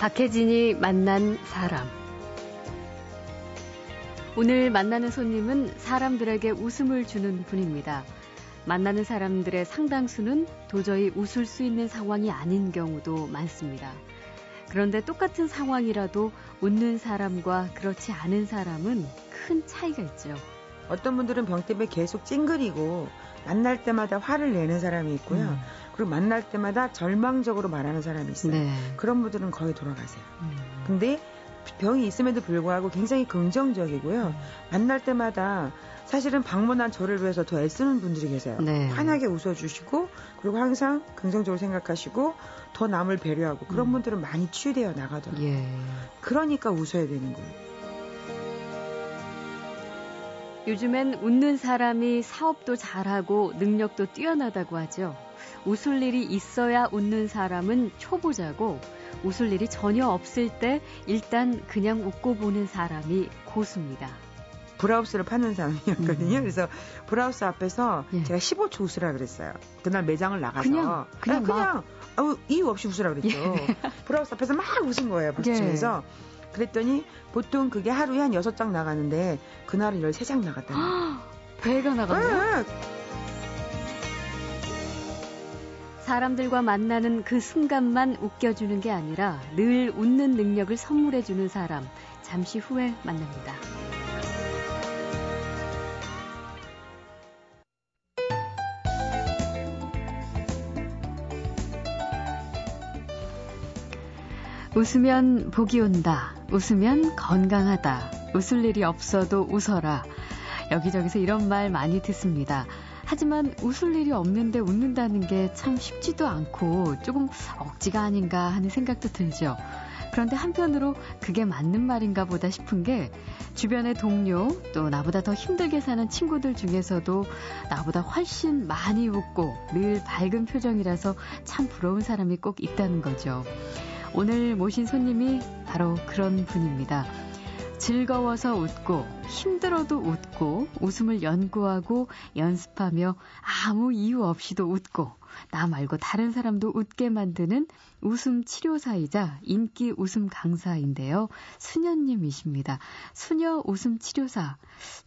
박혜진이 만난 사람. 오늘 만나는 손님은 사람들에게 웃음을 주는 분입니다. 만나는 사람들의 상당수는 도저히 웃을 수 있는 상황이 아닌 경우도 많습니다. 그런데 똑같은 상황이라도 웃는 사람과 그렇지 않은 사람은 큰 차이가 있죠. 어떤 분들은 병 때문에 계속 찡그리고 만날 때마다 화를 내는 사람이 있고요. 음. 그리고 만날 때마다 절망적으로 말하는 사람이 있어요. 네. 그런 분들은 거의 돌아가세요. 음. 근데 병이 있음에도 불구하고 굉장히 긍정적이고요. 음. 만날 때마다 사실은 방문한 저를 위해서 더 애쓰는 분들이 계세요. 네. 환하게 웃어주시고 그리고 항상 긍정적으로 생각하시고 더 남을 배려하고 그런 음. 분들은 많이 치유되어 나가더라고요. 예. 그러니까 웃어야 되는 거예요. 요즘엔 웃는 사람이 사업도 잘하고 능력도 뛰어나다고 하죠. 웃을 일이 있어야 웃는 사람은 초보자고 웃을 일이 전혀 없을 때 일단 그냥 웃고 보는 사람이 고수입니다. 브라우스를 파는 사람이었거든요. 음. 그래서 브라우스 앞에서 예. 제가 15초 웃으라 그랬어요. 그날 매장을 나가서 그냥 그냥, 네, 그냥 어, 이유 없이 웃으라 그랬죠. 예. 브라우스 앞에서 막 웃은 거예요. 박수치면서. 예. 그랬더니 보통 그게 하루에 한 6장 나가는데 그날은 13장 나갔다는 배가 나갔네요. 네. 사람들과 만나는 그 순간만 웃겨주는 게 아니라 늘 웃는 능력을 선물해주는 사람. 잠시 후에 만납니다. 웃으면 복이 온다. 웃으면 건강하다. 웃을 일이 없어도 웃어라. 여기저기서 이런 말 많이 듣습니다. 하지만 웃을 일이 없는데 웃는다는 게 참 쉽지도 않고 조금 억지가 아닌가 하는 생각도 들죠. 그런데 한편으로 그게 맞는 말인가 보다 싶은 게 주변의 동료 또 나보다 더 힘들게 사는 친구들 중에서도 나보다 훨씬 많이 웃고 늘 밝은 표정이라서 참 부러운 사람이 꼭 있다는 거죠. 오늘 모신 손님이 바로 그런 분입니다. 즐거워서 웃고 힘들어도 웃고 웃음을 연구하고 연습하며 아무 이유 없이도 웃고 나 말고 다른 사람도 웃게 만드는 웃음 치료사이자 인기 웃음 강사인데요. 수녀님이십니다. 수녀 웃음 치료사.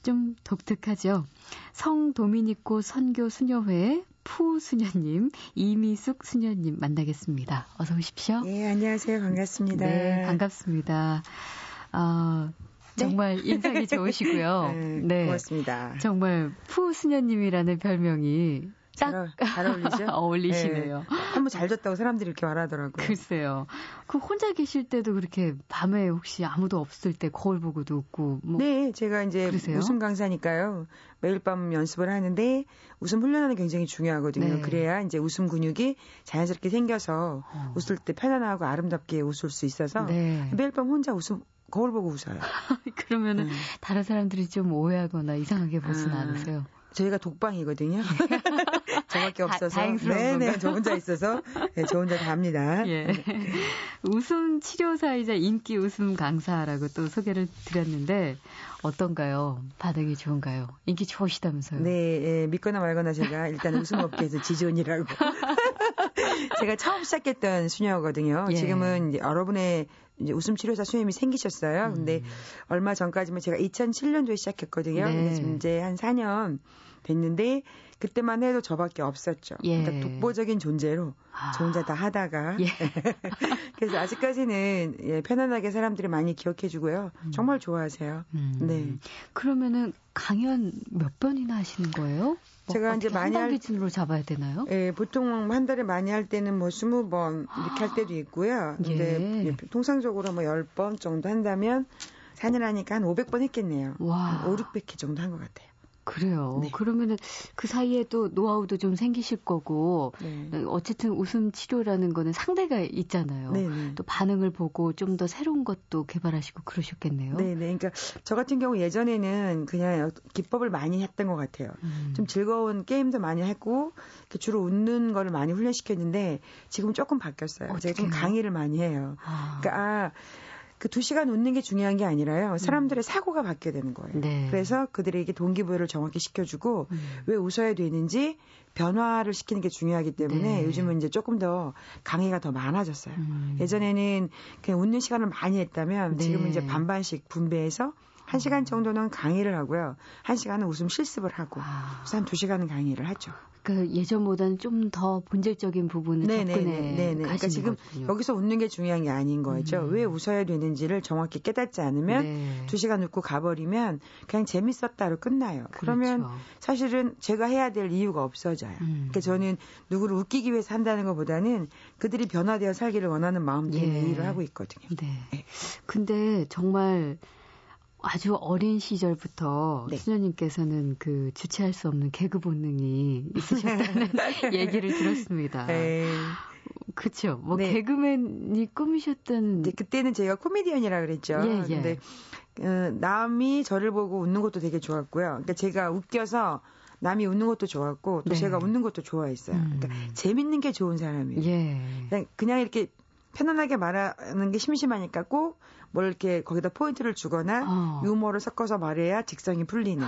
좀 독특하죠? 성 도미니코 선교 수녀회 푸수녀님, 이미숙 수녀님 만나겠습니다. 어서 오십시오. 예, 안녕하세요. 반갑습니다. 네, 반갑습니다. 어, 정말 네? 인상이 좋으시고요. 네, 네, 고맙습니다. 정말 푸수녀님이라는 별명이 딱 잘, 잘 어울리죠? 어울리시네요. 네. 한번 잘 졌다고 사람들이 이렇게 말하더라고요. 글쎄요. 그 혼자 계실 때도 그렇게 밤에 혹시 아무도 없을 때 거울 보고도 웃고 뭐 네, 제가 이제 그러세요? 웃음 강사니까요. 매일 밤 연습을 하는데 웃음 훈련하는 게 굉장히 중요하거든요. 네. 그래야 이제 웃음 근육이 자연스럽게 생겨서 어. 웃을 때 편안하고 아름답게 웃을 수 있어서 네. 매일 밤 혼자 웃음 거울 보고 웃어요. 그러면은 네. 다른 사람들이 좀 오해하거나 이상하게 보진 아, 않으세요? 저희가 독방이거든요. 저밖에 없어서. 다, 네네? 저 혼자 있어서. 네, 저 혼자 다 합니다. 예. 웃음 치료사이자 인기 웃음 강사라고 또 소개를 드렸는데, 어떤가요? 반응이 좋은가요? 인기 좋으시다면서요? 네, 예, 믿거나 말거나 제가 일단 웃음 업계에서 지존이라고. 제가 처음 시작했던 수녀거든요. 예. 지금은 여러분의 이제 웃음 치료사 수님이 생기셨어요. 음. 근데 얼마 전까지만 제가 2007년도에 시작했거든요. 네. 그래서 이제 한 4년 됐는데 그때만 해도 저밖에 없었죠. 예. 그러니까 독보적인 존재로 아. 저 혼자 다 하다가 예. 그래서 아직까지는 예, 편안하게 사람들이 많이 기억해 주고요. 음. 정말 좋아하세요. 음. 네. 그러면은 강연 몇 번이나 하시는 거예요? 뭐 제가 이제 많이 할 기준으로 잡아야 되나요? 예, 보통 한 달에 많이 할 때는 뭐 20번 이렇게 할 때도 있고요. 근데 예. 통상적으로 뭐 10번 정도 한다면 4년 하니까 한 500번 했겠네요. 와. 한 5, 600회 정도 한 것 같아요. 그래요. 네. 그러면은 그 사이에 또 노하우도 좀 생기실 거고 네. 어쨌든 웃음 치료라는 거는 상대가 있잖아요. 네, 네. 또 반응을 보고 좀 더 새로운 것도 개발하시고 그러셨겠네요. 네, 네. 그러니까 저 같은 경우 예전에는 그냥 기법을 많이 했던 것 같아요. 음. 좀 즐거운 게임도 많이 했고 주로 웃는 거를 많이 훈련시켰는데 지금 조금 바뀌었어요. 제가 좀 강의를 많이 해요. 아. 그러니까 아 그 두 시간 웃는 게 중요한 게 아니라요. 사람들의 음. 사고가 바뀌어야 되는 거예요. 네. 그래서 그들에게 동기부여를 정확히 시켜주고 음. 왜 웃어야 되는지 변화를 시키는 게 중요하기 때문에 네. 요즘은 이제 조금 더 강의가 더 많아졌어요. 음. 예전에는 그냥 웃는 시간을 많이 했다면 네. 지금은 이제 반반씩 분배해서 한 시간 정도는 강의를 하고요. 한 시간은 웃음 실습을 하고, 아. 그래서 한 두 시간은 강의를 하죠. 그 예전보다는 좀 더 본질적인 부분을 네네네, 접근해 네네. 그러니까 지금 거군요. 여기서 웃는 게 중요한 게 아닌 거죠. 음. 왜 웃어야 되는지를 정확히 깨닫지 않으면 네. 두 시간 웃고 가버리면 그냥 재밌었다로 끝나요. 그렇죠. 그러면 사실은 제가 해야 될 이유가 없어져요. 음. 그러니까 저는 누구를 웃기기 위해서 한다는 것보다는 그들이 변화되어 살기를 원하는 마음 때문에 예. 일을 하고 있거든요. 네. 네. 근데 정말 아주 어린 시절부터 네. 수녀님께서는 그 주체할 수 없는 개그 본능이 있으셨다는 얘기를 들었습니다. 네. 그렇죠. 뭐 네. 개그맨이 꿈이셨던 네, 그때는 제가 코미디언이라 그랬죠. 예, 예. 근데 어, 남이 저를 보고 웃는 것도 되게 좋았고요. 그러니까 제가 웃겨서 남이 웃는 것도 좋았고 또 네. 제가 웃는 것도 좋아했어요. 음. 그러니까 재밌는 게 좋은 사람이에요. 예. 그냥, 그냥 이렇게 편안하게 말하는 게 심심하니까 꼭 뭘 이렇게 거기다 포인트를 주거나 어. 유머를 섞어서 말해야 직성이 풀리는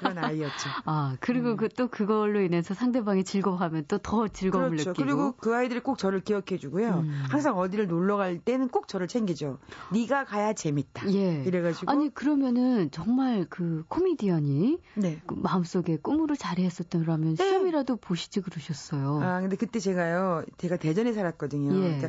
그런 아이였죠. 아 그리고 음. 그또 그걸로 인해서 상대방이 즐거워하면 또 더 즐거움을 그렇죠. 느끼고 그리고 그 아이들이 꼭 저를 기억해주고요. 음. 항상 어디를 놀러 갈 때는 꼭 저를 챙기죠. 네가 가야 재밌다. 예. 이래가지고 아니 그러면은 정말 그 코미디언이 네. 그 마음속에 꿈으로 자리했었더라면 네. 시험이라도 보시지 그러셨어요. 아 근데 그때 제가요, 제가 대전에 살았거든요. 예. 그러니까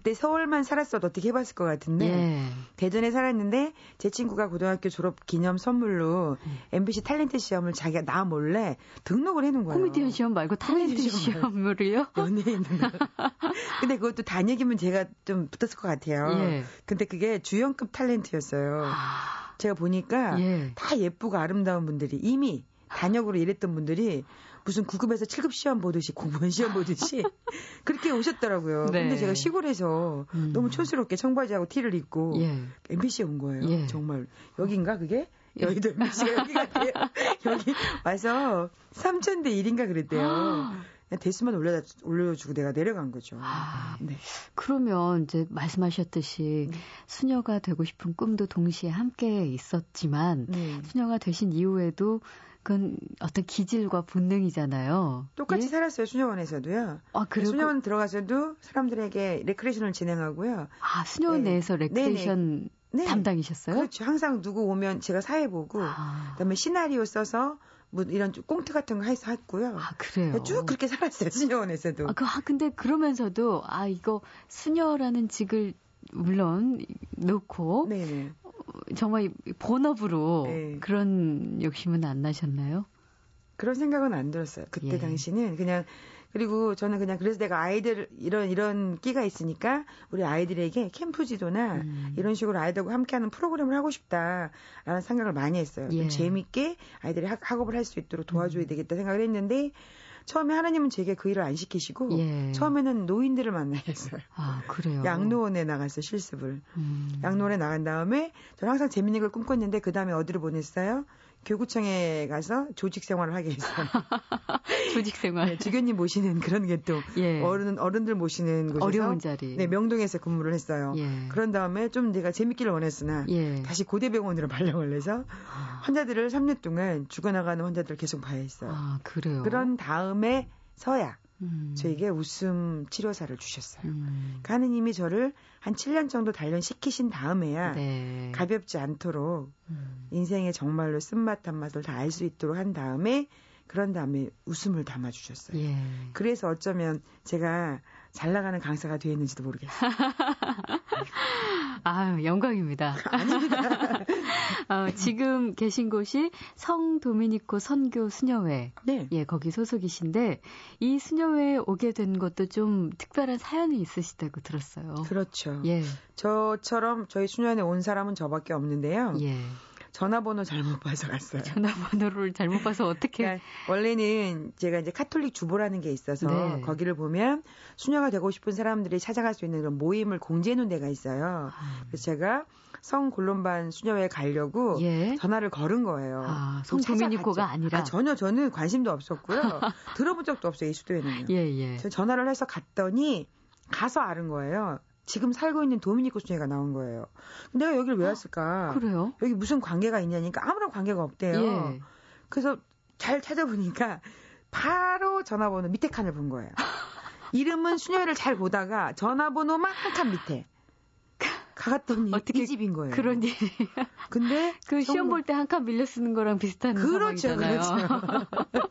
그때 서울만 살았어도 어떻게 해봤을 것 같은데. 예. 대전에 살았는데 제 친구가 고등학교 졸업 기념 선물로 MBC 탤런트 시험을 자기가 나 몰래 등록을 해놓은 거예요. 코미디언 시험 말고 탤런트 시험을요? 연예인 근데 그것도 단 얘기면 제가 좀 붙었을 것 같아요. 예. 근데 그게 주연급 탤런트였어요. 아... 제가 보니까 예. 다 예쁘고 아름다운 분들이 이미 단역으로 일했던 분들이 무슨 9급에서 7급 시험 보듯이 공무원 시험 보듯이 그렇게 오셨더라고요. 네. 근데 제가 시골에서 음. 너무 촌스럽게 청바지하고 티를 입고 예. MBC에 온 거예요. 예. 정말 여긴가 그게? 예. 여의도 MBC가 여기 같아요. 여기 와서 3천 대 1인가 그랬대요. 대수만 올려 올려주고 내가 내려간 거죠. 아, 네. 그러면 이제 말씀하셨듯이 네. 수녀가 되고 싶은 꿈도 동시에 함께 있었지만 네. 수녀가 되신 이후에도 그건 어떤 기질과 본능이잖아요. 똑같이 예? 살았어요, 수녀원에서도요. 아, 그리고 수녀원 들어가서도 사람들에게 레크레이션을 진행하고요. 아, 수녀원 네. 내에서 레크레이션 네. 담당이셨어요? 그렇죠. 항상 누구 오면 제가 사회 보고, 아. 그다음에 시나리오 써서 뭐 이런 꽁트 같은 거 해서 했고요. 아, 그래요? 쭉 그렇게 살았어요, 수녀원에서도. 아, 그, 아, 근데 그러면서도, 아, 이거 수녀라는 직을 물론 놓고 네네. 정말 본업으로 네. 그런 욕심은 안 나셨나요? 그런 생각은 안 들었어요. 그때 예. 당시는 그냥 그리고 저는 그냥 그래서 내가 아이들 이런 이런 끼가 있으니까 우리 아이들에게 캠프 지도나 음. 이런 식으로 아이들과 함께하는 프로그램을 하고 싶다라는 생각을 많이 했어요. 예. 재밌게 아이들이 학, 학업을 할 수 있도록 도와줘야 음. 되겠다 생각을 했는데 처음에 하나님은 제게 그 일을 안 시키시고 예. 처음에는 노인들을 만나야 했어요. 아 그래요. 양로원에 나갔어요 실습을. 음. 양로원에 나간 다음에 저는 항상 재밌는 걸 꿈꿨는데 그 다음에 어디로 보냈어요? 교구청에 가서 조직 생활을 하게 했어요. 조직 생활. 네, 주교님 모시는 그런 게또 예. 어른 어른들 모시는 곳에서 어려운 자리. 네, 명동에서 근무를 했어요. 예. 그런 다음에 좀 내가 재밌기를 원했으나 예. 다시 고대병원으로 발령을 해서 아. 환자들을 3년 동안 죽어나가는 환자들을 계속 봐야 했어요. 아, 그래요. 그런 다음에 서야 음. 저에게 웃음 치료사를 주셨어요. 음. 그러니까 하느님이 저를 한 7년 정도 단련시키신 다음에야 네. 가볍지 않도록 음. 인생의 정말로 쓴맛 한맛을 다 알 수 있도록 한 다음에 그런 다음에 웃음을 담아주셨어요. 예. 그래서 어쩌면 제가 잘 나가는 강사가 되었는지도 모르겠어요. 아 영광입니다. 아닙니다. 어, 지금 계신 곳이 성 도미니코 선교 수녀회. 네. 예, 거기 소속이신데 이 수녀회에 오게 된 것도 좀 특별한 사연이 있으시다고 들었어요. 그렇죠. 예. 저처럼 저희 수녀회에 온 사람은 저밖에 없는데요. 예. 전화번호 잘못 봐서 갔어요. 전화번호를 잘못 봐서 어떻게? 그러니까 원래는 제가 이제 카톨릭 주보라는 게 있어서 네. 거기를 보면 수녀가 되고 싶은 사람들이 찾아갈 수 있는 그런 모임을 공지해 놓은 데가 있어요. 음. 그래서 제가 성 골론반 수녀회에 가려고 예. 전화를 걸은 거예요. 아, 성 도미니코가 아니라 아, 전혀 저는 관심도 없었고요. 들어본 적도 없어요 이 수도에는요. 예, 예. 전화를 해서 갔더니 가서 아는 거예요. 지금 살고 있는 도미니코 수녀가 나온 거예요. 내가 여기를 왜 왔을까? 아, 그래요? 여기 무슨 관계가 있냐니까 아무런 관계가 없대요. 예. 그래서 잘 찾아보니까 바로 전화번호 밑에 칸을 본 거예요. 이름은 수녀를 잘 보다가 전화번호만 한 칸 밑에. 가갔더니 어떻게 이 집인 거예요. 그런 일. 근데 그 시험 볼 때 한 칸 밀려 쓰는 거랑 비슷한 그렇죠, 상황이잖아요. 그렇죠.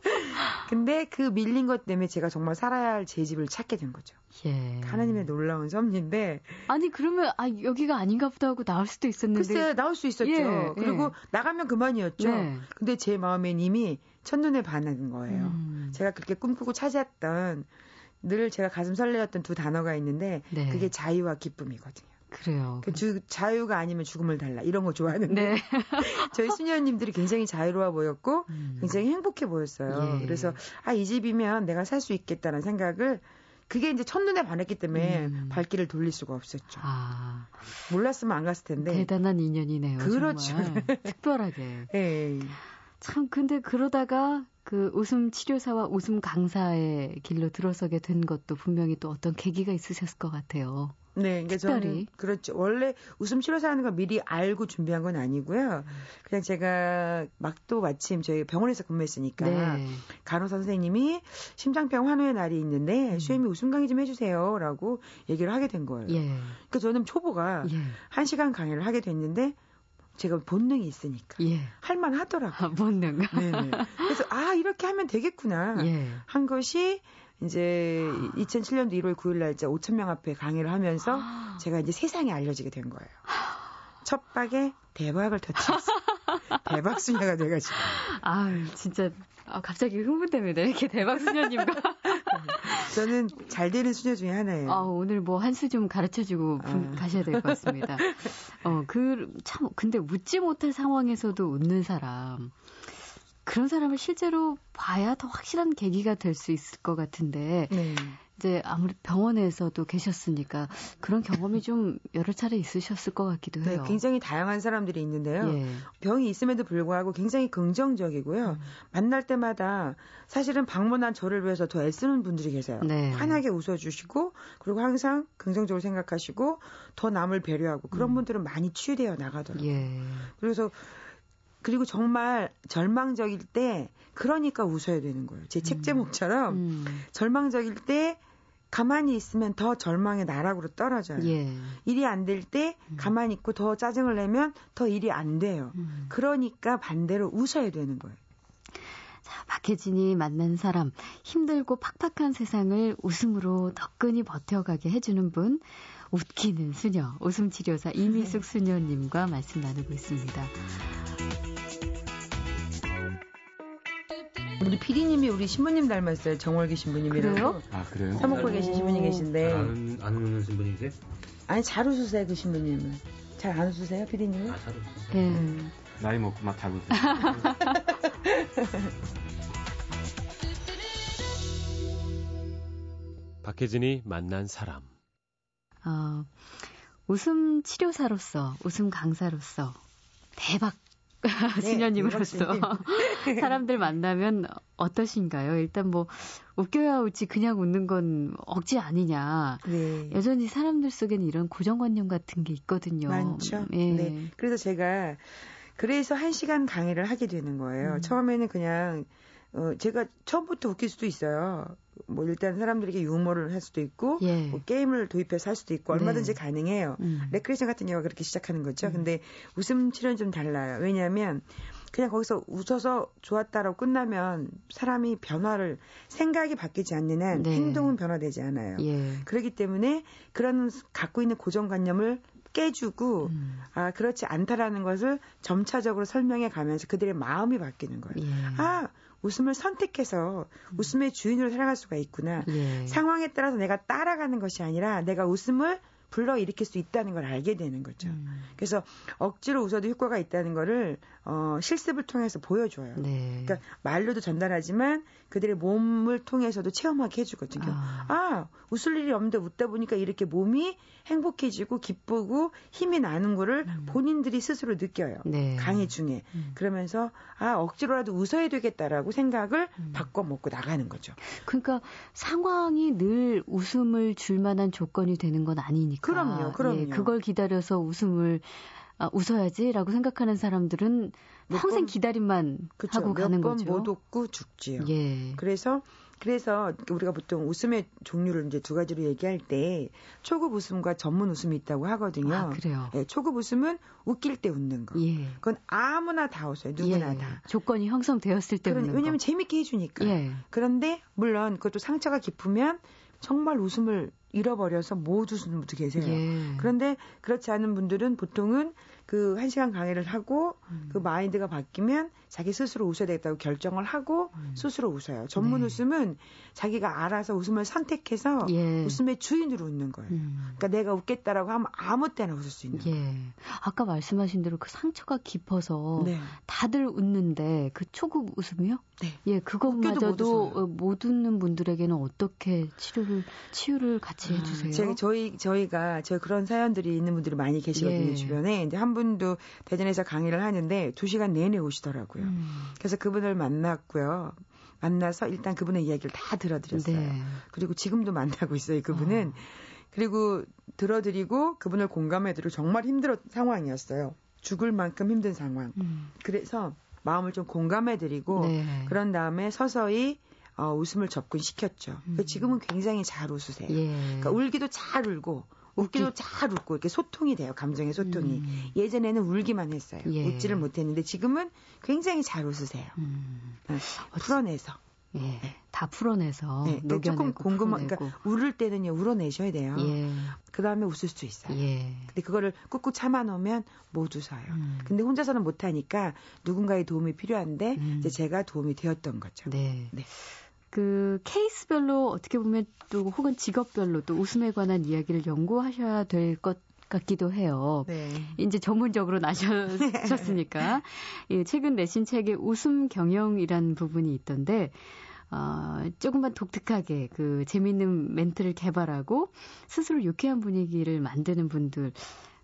근데 그 밀린 것 때문에 제가 정말 살아야 할 제 집을 찾게 된 거죠. 예. 하나님의 놀라운 섭리인데. 아니 그러면 아 여기가 아닌가 보다 하고 나올 수도 있었는데. 글쎄 나올 수 있었죠. 예, 그리고 예. 나가면 그만이었죠. 네. 근데 제 마음엔 이미 첫눈에 반한 거예요. 음. 제가 그렇게 꿈꾸고 찾았던 늘 제가 가슴 설레었던 두 단어가 있는데 네. 그게 자유와 기쁨이거든요. 그래요. 그 주, 자유가 아니면 죽음을 달라 이런 거 좋아하는데 네. 저희 수녀님들이 굉장히 자유로워 보였고 음. 굉장히 행복해 보였어요. 예. 그래서 아 이 집이면 내가 살 수 있겠다는 생각을 그게 이제 첫눈에 반했기 때문에 음. 발길을 돌릴 수가 없었죠. 아. 몰랐으면 안 갔을 텐데. 대단한 인연이네요. 그렇죠. 특별하게. 예. 참 근데 그러다가 그 웃음 치료사와 웃음 강사의 길로 들어서게 된 것도 분명히 또 어떤 계기가 있으셨을 것 같아요. 네, 그러니까 특별히. 저는 그렇죠. 원래 웃음 치료사 하는 거 미리 알고 준비한 건 아니고요. 그냥 제가 막또 마침 저희 병원에서 근무했으니까 네. 간호 선생님이 심장병 환우의 날이 있는데 음. 수혜미 웃음 강의 좀 해주세요라고 얘기를 하게 된 거예요. 예. 그러니까 저는 초보가 예. 한 시간 강의를 하게 됐는데 제가 본능이 있으니까 예. 할만 하더라고요. 아, 본능. 네네. 그래서 아 이렇게 하면 되겠구나 예. 한 것이 이제 2007년도 1월 9일 날짜 5천 명 앞에 강의를 하면서 아. 제가 이제 세상에 알려지게 된 거예요. 첫 박에 대박을 터치했어요. 대박 수녀가 돼가지고. 아 진짜 아, 갑자기 흥분됩니다. 이렇게 대박 수녀님과. 저는 잘 되는 수녀 중에 하나예요. 아, 오늘 뭐 한 수 좀 가르쳐주고 아. 가셔야 될 것 같습니다. 어, 그, 참, 근데 웃지 못할 상황에서도 웃는 사람. 그런 사람을 실제로 봐야 더 확실한 계기가 될 수 있을 것 같은데 네. 이제 아무리 병원에서도 계셨으니까 그런 경험이 좀 여러 차례 있으셨을 것 같기도 네, 해요. 네, 굉장히 다양한 사람들이 있는데요. 예. 병이 있음에도 불구하고 굉장히 긍정적이고요. 음. 만날 때마다 사실은 방문한 저를 위해서 더 애쓰는 분들이 계세요. 네. 환하게 웃어주시고 그리고 항상 긍정적으로 생각하시고 더 남을 배려하고 그런 음. 분들은 많이 치유되어 나가더라고요. 예. 그래서 그리고 정말 절망적일 때 그러니까 웃어야 되는 거예요. 제책 음. 제목처럼 음. 절망적일 때 가만히 있으면 더 절망의 나락으로 떨어져요. 예. 일이 안 될때 음. 가만히 있고 더 짜증을 내면 더 일이 안 돼요. 음. 그러니까 반대로 웃어야 되는 거예요. 자, 박혜진이 만난 사람, 힘들고 팍팍한 세상을 웃음으로 덕근히 버텨가게 해주는 분, 웃기는 수녀, 웃음치료사 이미숙 수녀님과 말씀 나누고 있습니다. 우리 피디님이 우리 신부님 닮았어요. 정월기 신부님이라고. 그래요? 아, 그래요? 사먹고 계신 신부님 계신데. 아는, 아는 웃는 신부님이세요? 아니, 잘 웃으세요, 그 신부님은. 잘 안 웃으세요, 피디님은? 아, 잘 웃으세요. 네. 음. 나이 먹고 막 잘 웃으세요. 박혜진이 만난 사람. 어, 웃음 치료사로서, 웃음 강사로서 대박 네, 수녀님으로서 사람들 만나면 어떠신가요? 일단 뭐 웃겨야 웃지 그냥 웃는 건 억지 아니냐. 네. 여전히 사람들 속에는 이런 고정관념 같은 게 있거든요. 많죠. 예. 네. 그래서 제가 그래서 한 시간 강의를 하게 되는 거예요. 음. 처음에는 그냥 어, 제가 처음부터 웃길 수도 있어요. 뭐 일단 사람들에게 유머를 할 수도 있고 예. 뭐 게임을 도입해서 할 수도 있고 얼마든지 네. 가능해요. 음. 레크레이션 같은 경우가 그렇게 시작하는 거죠. 음. 근데 웃음 치료는 좀 달라요. 왜냐하면 그냥 거기서 웃어서 좋았다라고 끝나면 사람이 변화를 생각이 바뀌지 않는 한 네. 행동은 변화되지 않아요. 예. 그렇기 때문에 그런 갖고 있는 고정관념을 깨주고 음. 아 그렇지 않다라는 것을 점차적으로 설명해 가면서 그들의 마음이 바뀌는 거예요. 예. 아 웃음을 선택해서 음. 웃음의 주인으로 살아갈 수가 있구나. 예. 상황에 따라서 내가 따라가는 것이 아니라 내가 웃음을 불러 일으킬 수 있다는 걸 알게 되는 거죠. 음. 그래서 억지로 웃어도 효과가 있다는 거를 어, 실습을 통해서 보여줘요. 네. 그러니까 말로도 전달하지만 그들의 몸을 통해서도 체험하게 해주거든요. 아. 아, 웃을 일이 없는데 웃다 보니까 이렇게 몸이 행복해지고 기쁘고 힘이 나는 거를 음. 본인들이 스스로 느껴요. 네. 강의 중에. 음. 그러면서 아, 억지로라도 웃어야 되겠다라고 생각을 음. 바꿔 먹고 나가는 거죠. 그러니까 상황이 늘 웃음을 줄 만한 조건이 되는 건 아니니까. 그럼요, 그럼요. 예, 그걸 기다려서 웃음을 아, 웃어야지라고 생각하는 사람들은 평생 기다림만 그쵸, 하고 가는 거죠. 못 웃고 죽지요. 예. 그래서 그래서 우리가 보통 웃음의 종류를 이제 두 가지로 얘기할 때 초급 웃음과 전문 웃음이 있다고 하거든요. 아, 그래요. 예, 초급 웃음은 웃길 때 웃는 거. 예. 그건 아무나 다 웃어요. 누구나 예. 다. 조건이 형성되었을 때 그런, 웃는 왜냐면 거. 재밌게 해주니까. 예. 그런데 물론 그것도 상처가 깊으면 정말 웃음을 잃어버려서 못 웃는 분도 계세요. 예. 그런데 그렇지 않은 분들은 보통은 그한 시간 강의를 하고 음. 그 마인드가 바뀌면 자기 스스로 웃어야 되겠다고 결정을 하고 음. 스스로 웃어요. 전문 네. 웃음은 자기가 알아서 웃음을 선택해서 예. 웃음의 주인으로 웃는 거예요. 음. 그러니까 내가 웃겠다라고 하면 아무 때나 웃을 수 있는 예. 거예요. 아까 말씀하신 대로 그 상처가 깊어서 네. 다들 웃는데 그 초급 웃음이요? 네. 예, 그것마저도 못, 못 웃는 분들에게는 어떻게 치료를 치유를 같이 아, 해주세요? 제가 저희 저희가 저 그런 사연들이 있는 분들이 많이 계시거든요 예. 주변에. 근데 한 분도 대전에서 강의를 하는데 두 시간 내내 오시더라고요. 음. 그래서 그분을 만났고요. 만나서 일단 그분의 이야기를 다 들어드렸어요. 네. 그리고 지금도 만나고 있어요. 그분은. 어. 그리고 들어드리고 그분을 공감해드리고 정말 힘들었 상황이었어요. 죽을 만큼 힘든 상황. 음. 그래서 마음을 좀 공감해드리고 네. 그런 다음에 서서히 어, 웃음을 접근시켰죠. 음. 지금은 굉장히 잘 웃으세요. 예. 그러니까 울기도 잘 울고 웃기도 잘 웃고 이렇게 소통이 돼요. 감정의 소통이. 음. 예전에는 울기만 했어요. 예. 웃지를 못했는데 지금은 굉장히 잘 웃으세요. 음. 네. 풀어내서. 예, 네. 다 풀어내서 네, 녹여내고 조금 궁금한 그러니까 울을 때는요 울어내셔야 돼요. 예. 그 다음에 웃을 수 있어요. 예. 근데 그거를 꾹꾹 참아놓으면 못 웃어요. 음. 근데 혼자서는 못하니까 누군가의 도움이 필요한데 음. 이제 제가 도움이 되었던 거죠. 네. 네. 그 케이스별로 어떻게 보면 또 혹은 직업별로 또 웃음에 관한 이야기를 연구하셔야 될 것 같기도 해요. 네. 이제 전문적으로 나셨으니까 예, 최근 내신 책에 웃음 경영이란 부분이 있던데 어, 조금만 독특하게 그 재미있는 멘트를 개발하고 스스로 유쾌한 분위기를 만드는 분들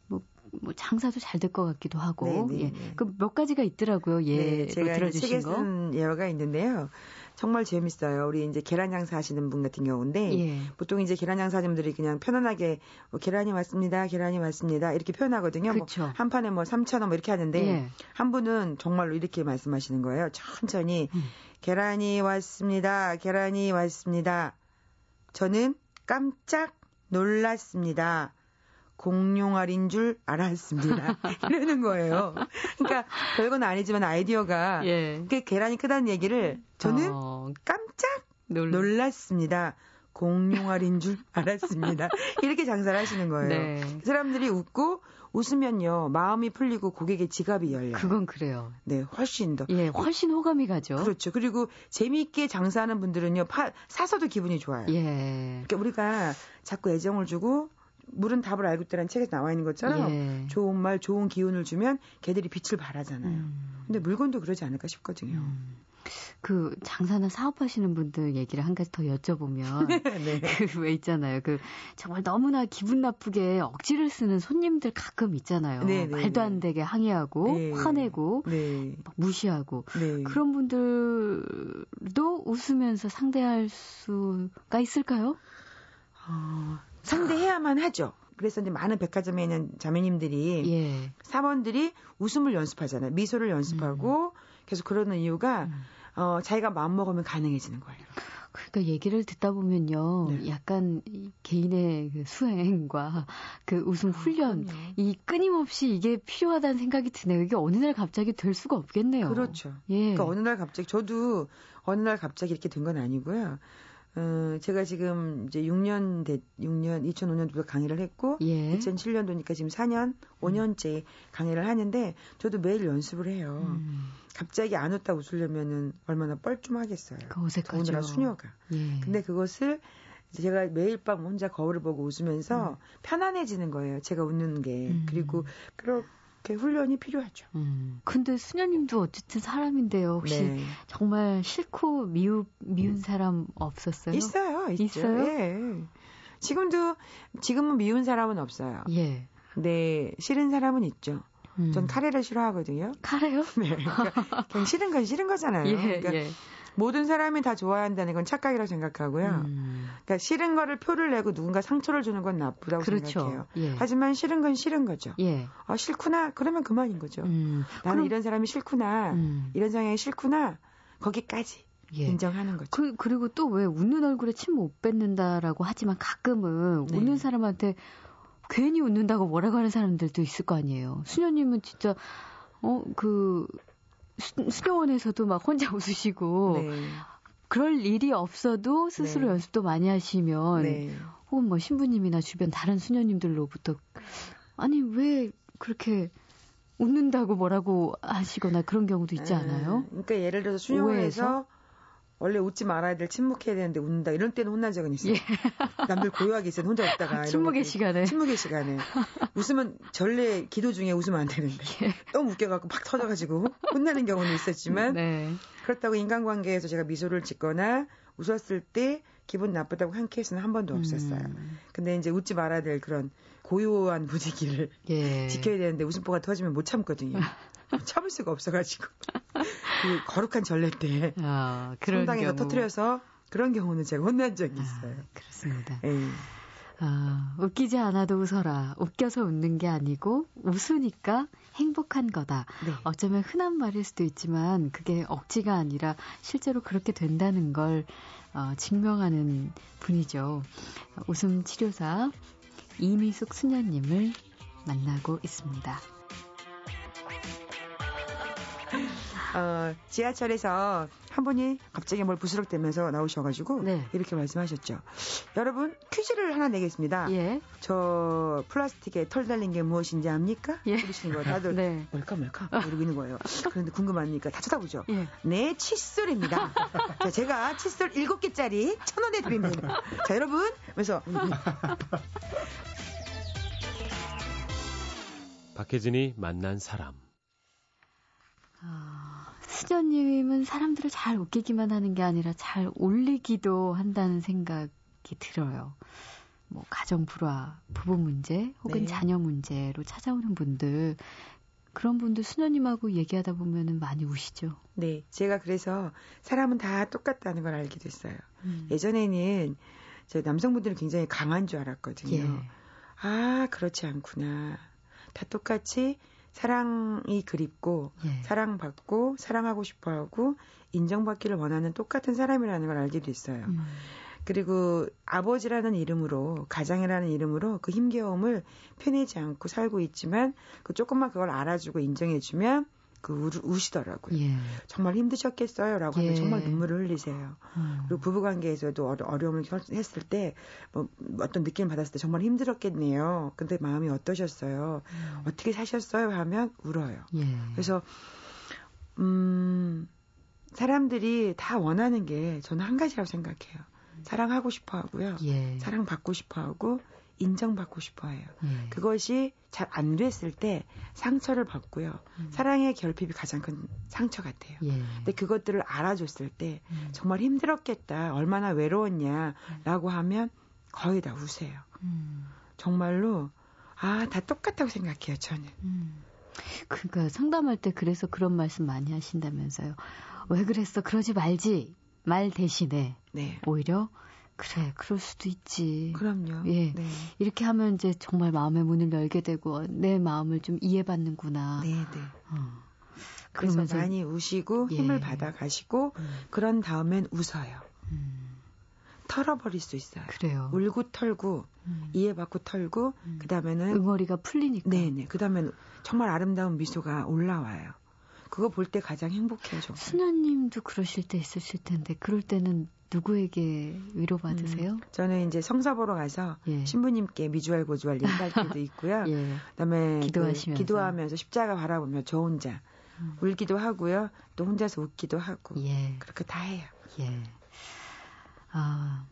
뭐, 뭐 장사도 잘 될 것 같기도 하고 네, 네, 예. 네. 그몇 가지가 있더라고요. 예, 네, 제가 들어주신 책에 쓴 예가 있는데요. 정말 재밌어요. 우리 이제 계란 장사 하시는 분 같은 경우인데 예. 보통 이제 계란 장사님들이 그냥 편안하게 뭐 계란이 왔습니다. 계란이 왔습니다. 이렇게 표현하거든요. 뭐 한 판에 뭐 3천 원뭐 이렇게 하는데 예. 한 분은 정말로 이렇게 말씀하시는 거예요. 천천히 음. 계란이 왔습니다. 계란이 왔습니다. 저는 깜짝 놀랐습니다. 공룡알인 줄 알았습니다. 이러는 거예요. 그러니까 별건 아니지만 아이디어가 예. 그 계란이 크다는 얘기를 저는 어... 깜짝 놀... 놀랐습니다. 공룡알인 줄 알았습니다. 이렇게 장사를 하시는 거예요. 네. 사람들이 웃고 웃으면요 마음이 풀리고 고객의 지갑이 열려요. 그건 그래요. 네, 훨씬 더. 예, 훨씬 호감이 가죠. 그렇죠. 그리고 재미있게 장사하는 분들은요 파, 사서도 기분이 좋아요. 예. 그러니까 우리가 자꾸 애정을 주고 물은 답을 알고 있다는 책에서 나와 있는 것처럼 예. 좋은 말, 좋은 기운을 주면 개들이 빛을 발하잖아요. 음. 근데 물건도 그러지 않을까 싶거든요. 음. 그 장사나 사업하시는 분들 얘기를 한 가지 더 여쭤보면 네. 그왜 있잖아요. 그 정말 너무나 기분 나쁘게 억지를 쓰는 손님들 가끔 있잖아요. 네, 네, 말도 안 네. 되게 항의하고 네. 화내고 네. 무시하고 그런 분들도 웃으면서 상대할 수가 있을까요? 어, 상대해야만 하죠. 그래서 이제 많은 백화점에 있는 자매님들이 예. 사원들이 웃음을 연습하잖아요. 미소를 연습하고 음. 계속 그러는 이유가 음. 어, 자기가 마음 먹으면 가능해지는 거예요. 그러니까 얘기를 듣다 보면요, 네. 약간 개인의 그 수행과 그 웃음 아, 훈련, 아, 이 끊임없이 이게 필요하다는 생각이 드네요. 이게 어느 날 갑자기 될 수가 없겠네요. 그렇죠. 예. 그러니까 어느 날 갑자기 저도 어느 날 갑자기 이렇게 된 건 아니고요. 어, 제가 지금 이제 6년 대, 6년, 2005년도부터 강의를 했고, 예. 2007년도니까 지금 4년, 5년째 강의를 하는데, 저도 매일 연습을 해요. 음. 갑자기 안 웃다 웃으려면은 얼마나 뻘쭘하겠어요. 그 어색하죠. 더군다나 수녀가. 예. 근데 그것을 제가 매일 밤 혼자 거울을 보고 웃으면서 음. 편안해지는 거예요. 제가 웃는 게. 음. 그리고 그렇게 그렇게 훈련이 필요하죠. 음. 근데 수녀님도 어쨌든 사람인데요. 혹시 네. 정말 싫고 미우, 미운 사람 없었어요? 있어요. 있죠. 있어요? 예. 지금도, 지금은 미운 사람은 없어요. 예. 네, 싫은 사람은 있죠. 음. 전 카레를 싫어하거든요. 카레요? 네. 그러니까 그냥 싫은 건 싫은 거잖아요. 예, 그러니까 예. 모든 사람이 다 좋아야 한다는 건 착각이라고 생각하고요. 음. 그러니까 싫은 거를 표를 내고 누군가 상처를 주는 건 나쁘다고 그렇죠. 생각해요. 예. 하지만 싫은 건 싫은 거죠. 예. 아, 싫구나. 그러면 그만인 거죠. 음. 나는 그럼, 이런 사람이 싫구나. 음. 이런 상황이 싫구나. 거기까지. 예. 인정하는 거죠. 그, 그리고 또 왜 웃는 얼굴에 침 못 뱉는다라고 하지만 가끔은 네. 웃는 사람한테 괜히 웃는다고 뭐라고 하는 사람들도 있을 거 아니에요. 수녀님은 진짜, 어, 그, 수, 수녀원에서도 막 혼자 웃으시고, 네. 그럴 일이 없어도 스스로 네. 연습도 많이 하시면, 네. 혹은 뭐 신부님이나 주변 다른 수녀님들로부터, 아니, 왜 그렇게 웃는다고 뭐라고 하시거나 그런 경우도 있지 아, 않아요? 그러니까 예를 들어서 수녀원에서 원래 웃지 말아야 될 침묵해야 되는데 웃는다 이런 때는 혼난 적은 있어요. 예. 남들 고요하게 있어요. 혼자 웃다가 침묵의 시간에 침묵의 시간에 웃으면 전례 기도 중에 웃으면 안 되는데 예. 너무 웃겨갖고 팍 터져가지고 혼나는 경우는 있었지만 네. 그렇다고 인간관계에서 제가 미소를 짓거나 웃었을 때 기분 나쁘다고 한 케이스는 한 번도 없었어요. 음. 근데 이제 웃지 말아야 될 그런 고요한 분위기를 예. 지켜야 되는데 웃음보가 터지면 못 참거든요. 참을 수가 없어가지고 그 거룩한 전례 때 아, 성당에서 경우. 터트려서 그런 경우는 제가 혼난 적이 아, 있어요. 아, 그렇습니다. 예. 아, 웃기지 않아도 웃어라. 웃겨서 웃는 게 아니고 웃으니까 행복한 거다. 네. 어쩌면 흔한 말일 수도 있지만 그게 억지가 아니라 실제로 그렇게 된다는 걸 어, 증명하는 분이죠. 웃음 치료사 이미숙 수녀님을 만나고 있습니다. 어, 지하철에서 한 분이 갑자기 뭘 부스럭대면서 나오셔가지고 네. 이렇게 말씀하셨죠. 여러분 퀴즈를 하나 내겠습니다. 예. 저 플라스틱에 털 달린 게 무엇인지 압니까? 예. 그러시는 거 다들 네. 뭘까 뭘까 모르고 있는 거예요. 그런데 궁금하니까 다 쳐다보죠. 예. 네 칫솔입니다. 자, 제가 칫솔 7개짜리 천 원에 드립니다. 자 여러분 그래서 박혜진이 만난 사람 아, 수녀님은 사람들을 잘 웃기기만 하는 게 아니라 잘 올리기도 한다는 생각이 들어요. 뭐 가정 불화, 부부 문제 혹은 네. 자녀 문제로 찾아오는 분들 그런 분들 수녀님하고 얘기하다 보면은 많이 우시죠. 네, 제가 그래서 사람은 다 똑같다는 걸 알게 됐어요. 음. 예전에는 저 남성분들은 굉장히 강한 줄 알았거든요. 예. 아, 그렇지 않구나. 다 똑같이 사랑이 그립고 예. 사랑받고 사랑하고 싶어하고 인정받기를 원하는 똑같은 사람이라는 걸 알게 됐어요. 음. 그리고 아버지라는 이름으로 가장이라는 이름으로 그 힘겨움을 펴내지 않고 살고 있지만 그 조금만 그걸 알아주고 인정해주면 그 우, 우시더라고요. 예. 정말 힘드셨겠어요라고 하면 예. 정말 눈물을 흘리세요. 음. 그리고 부부관계에서도 어려, 움을 했을 때 뭐 어떤 느낌을 받았을 때 정말 힘들었겠네요. 근데 마음이 어떠셨어요? 음. 어떻게 사셨어요? 하면 울어요. 예. 그래서 음 사람들이 다 원하는 게 저는 한 가지라고 생각해요. 사랑하고 싶어 하고요. 예. 사랑받고 싶어 하고 인정받고 싶어 해요. 예. 그것이 잘 안 됐을 때 상처를 받고요. 음. 사랑의 결핍이 가장 큰 상처 같아요. 예. 근데 그것들을 알아줬을 때 음. 정말 힘들었겠다. 얼마나 외로웠냐라고 하면 거의 다 우세요. 음. 정말로 아, 다 똑같다고 생각해요, 저는. 음. 그러니까 상담할 때 그래서 그런 말씀 많이 하신다면서요. 왜 그랬어? 그러지 말지. 말 대신에 네. 오히려 그래, 그럴 수도 있지. 그럼요. 예. 네. 이렇게 하면 이제 정말 마음의 문을 열게 되고 내 마음을 좀 이해받는구나. 네, 네. 어. 그래서 많이 우시고 예. 힘을 받아 가시고 음. 그런 다음엔 웃어요. 음. 털어버릴 수 있어요. 그래요. 울고 털고 음. 이해받고 털고 음. 그다음에는 응어리가 풀리니까. 네, 네. 그다음에는 정말 아름다운 미소가 올라와요. 그거 볼 때 가장 행복해요, 정말. 수녀님도 그러실 때 있으실 텐데 그럴 때는 누구에게 위로받으세요? 음, 저는 이제 성사 보러 가서 예. 신부님께 미주알 고주알 얘기할 때도 있고요. 예. 그다음에 그 기도하시면서. 그 기도하면서 십자가 바라보며 저 혼자 음. 울기도 하고요. 또 혼자서 웃기도 하고 예. 그렇게 다 해요. 예. 아.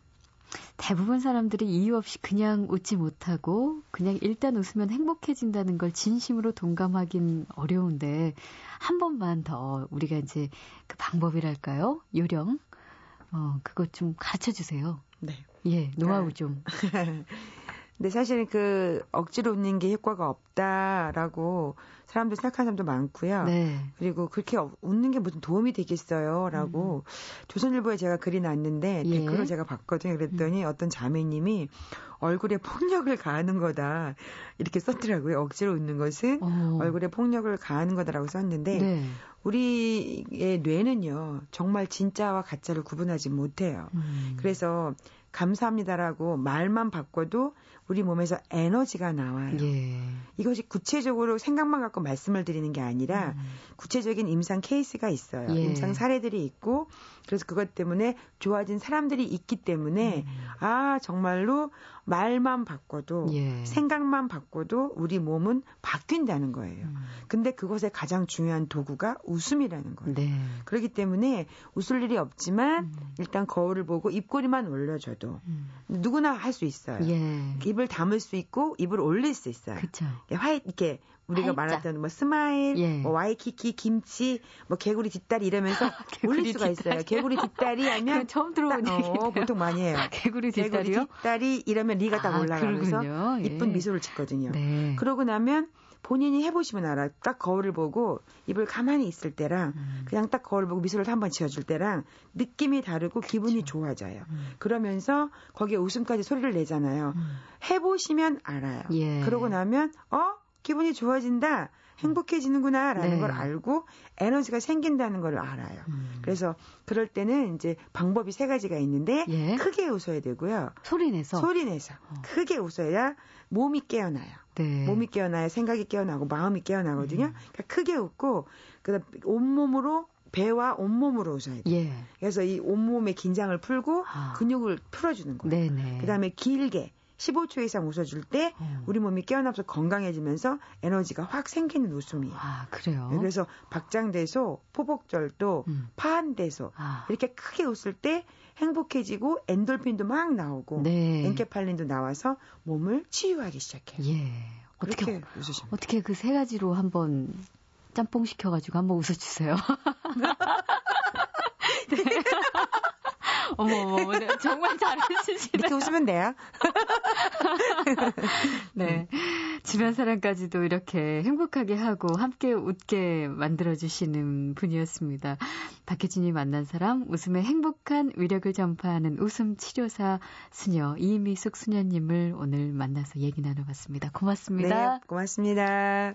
대부분 사람들이 이유 없이 그냥 웃지 못하고 그냥 일단 웃으면 행복해진다는 걸 진심으로 동감하긴 어려운데 한 번만 더 우리가 이제 그 방법이랄까요? 요령 어, 그것 좀 가르쳐 주세요. 네. 예, 노하우 좀. 근데 사실은 그 억지로 웃는 게 효과가 없다라고 사람들 생각하는 사람도 많고요. 네. 그리고 그렇게 웃는 게 무슨 도움이 되겠어요라고 음. 조선일보에 제가 글이 났는데 예. 댓글을 제가 봤거든요. 그랬더니 음. 어떤 자매님이 얼굴에 폭력을 가하는 거다 이렇게 썼더라고요. 억지로 웃는 것은 어. 얼굴에 폭력을 가하는 거다라고 썼는데 네. 우리의 뇌는요 정말 진짜와 가짜를 구분하지 못해요. 음. 그래서 감사합니다라고 말만 바꿔도 우리 몸에서 에너지가 나와요. 예. 이것이 구체적으로 생각만 갖고 말씀을 드리는 게 아니라 음. 구체적인 임상 케이스가 있어요. 예. 임상 사례들이 있고 그래서 그것 때문에 좋아진 사람들이 있기 때문에 음. 아 정말로 말만 바꿔도 예. 생각만 바꿔도 우리 몸은 바뀐다는 거예요. 음. 근데 그것의 가장 중요한 도구가 웃음이라는 거예요. 네. 그렇기 때문에 웃을 일이 없지만 음. 일단 거울을 보고 입꼬리만 올려줘도 음. 누구나 할 수 있어요. 예. 입을 다물 수 있고 입을 올릴 수 있어요. 그쵸. 화이 이렇게 우리가 활짝. 말했던 뭐 smile, 예. 뭐 와이키키, 김치, 뭐 개구리 뒷다리 이러면서 개구리 올릴 수가 뒷다리. 있어요. 개구리 뒷다리 하면 처음 들어본 얘기 어, 보통 많이 해요. 개구리 뒷다리요? 개구리 뒷다리 이러면 리가 딱 아, 올라가면서 예. 이쁜 미소를 짓거든요. 네. 그러고 나면 본인이 해보시면 알아. 딱 거울을 보고 입을 가만히 있을 때랑 음. 그냥 딱 거울 보고 미소를 한 번 지어줄 때랑 느낌이 다르고. 기분이 좋아져요. 음. 그러면서 거기에 웃음까지 소리를 내잖아요. 음. 해보시면 알아요. 예. 그러고 나면 어 기분이 좋아진다. 행복해지는구나라는 네. 걸 알고 에너지가 생긴다는 걸 알아요. 음. 그래서 그럴 때는 이제 방법이 세 가지가 있는데 예? 크게 웃어야 되고요. 소리 내서 소리 내서 어. 크게 웃어야 몸이 깨어나요. 네. 몸이 깨어나야 생각이 깨어나고 마음이 깨어나거든요. 음. 그러니까 크게 웃고 그다음 온몸으로 배와 온몸으로 웃어야 돼요. 예. 그래서 이 온몸의 긴장을 풀고 아. 근육을 풀어주는 거예요. 네네. 그다음에 길게 15초 이상 웃어줄 때 음. 우리 몸이 깨어나서 건강해지면서 에너지가 확 생기는 웃음이에요. 아, 그래요? 네, 그래서 박장대소, 포복절도, 음. 파한대소 아. 이렇게 크게 웃을 때 행복해지고 엔돌핀도 막 나오고 네. 엔케팔린도 나와서 몸을 치유하기 시작해요. 예. 어떻게 웃으시면 어떻게 그 세 가지로 한번 짬뽕 시켜가지고 한번 웃어주세요. 네. 어머, 어머, 네, 정말 잘해주시네요. 이렇게 웃으면 돼요. 네. 주변 사람까지도 이렇게 행복하게 하고 함께 웃게 만들어주시는 분이었습니다. 박혜진이 만난 사람, 웃음의 행복한 위력을 전파하는 웃음 치료사 수녀, 이미숙 수녀님을 오늘 만나서 얘기 나눠봤습니다. 고맙습니다. 네, 고맙습니다.